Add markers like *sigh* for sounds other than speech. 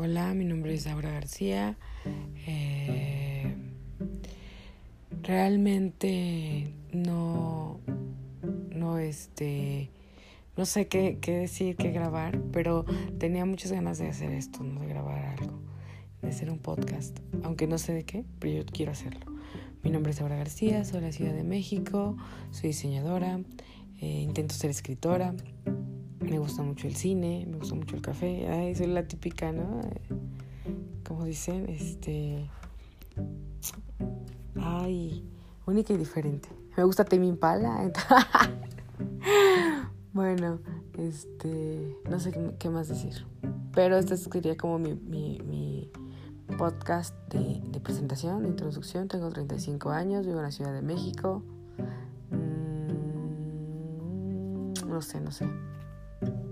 Hola, mi nombre es Laura García. Eh, realmente no, no, este, no sé qué, qué, decir, qué grabar, pero tenía muchas ganas de hacer esto, de grabar algo, de hacer un podcast, aunque no sé de qué, pero yo quiero hacerlo. Mi nombre es Laura García, soy de la Ciudad de México, soy diseñadora, eh, intento ser escritora. Me gusta mucho el cine, me gusta mucho el café. Ay, soy la típica, ¿no? Como dicen, este. Ay, única y diferente. Me gusta Temi Impala. *laughs* bueno, este. No sé qué, más decir. Pero este sería como mi, mi, mi podcast de, presentación, de introducción. Tengo 35 años, vivo en la Ciudad de México. Mm, no sé, no sé. thank you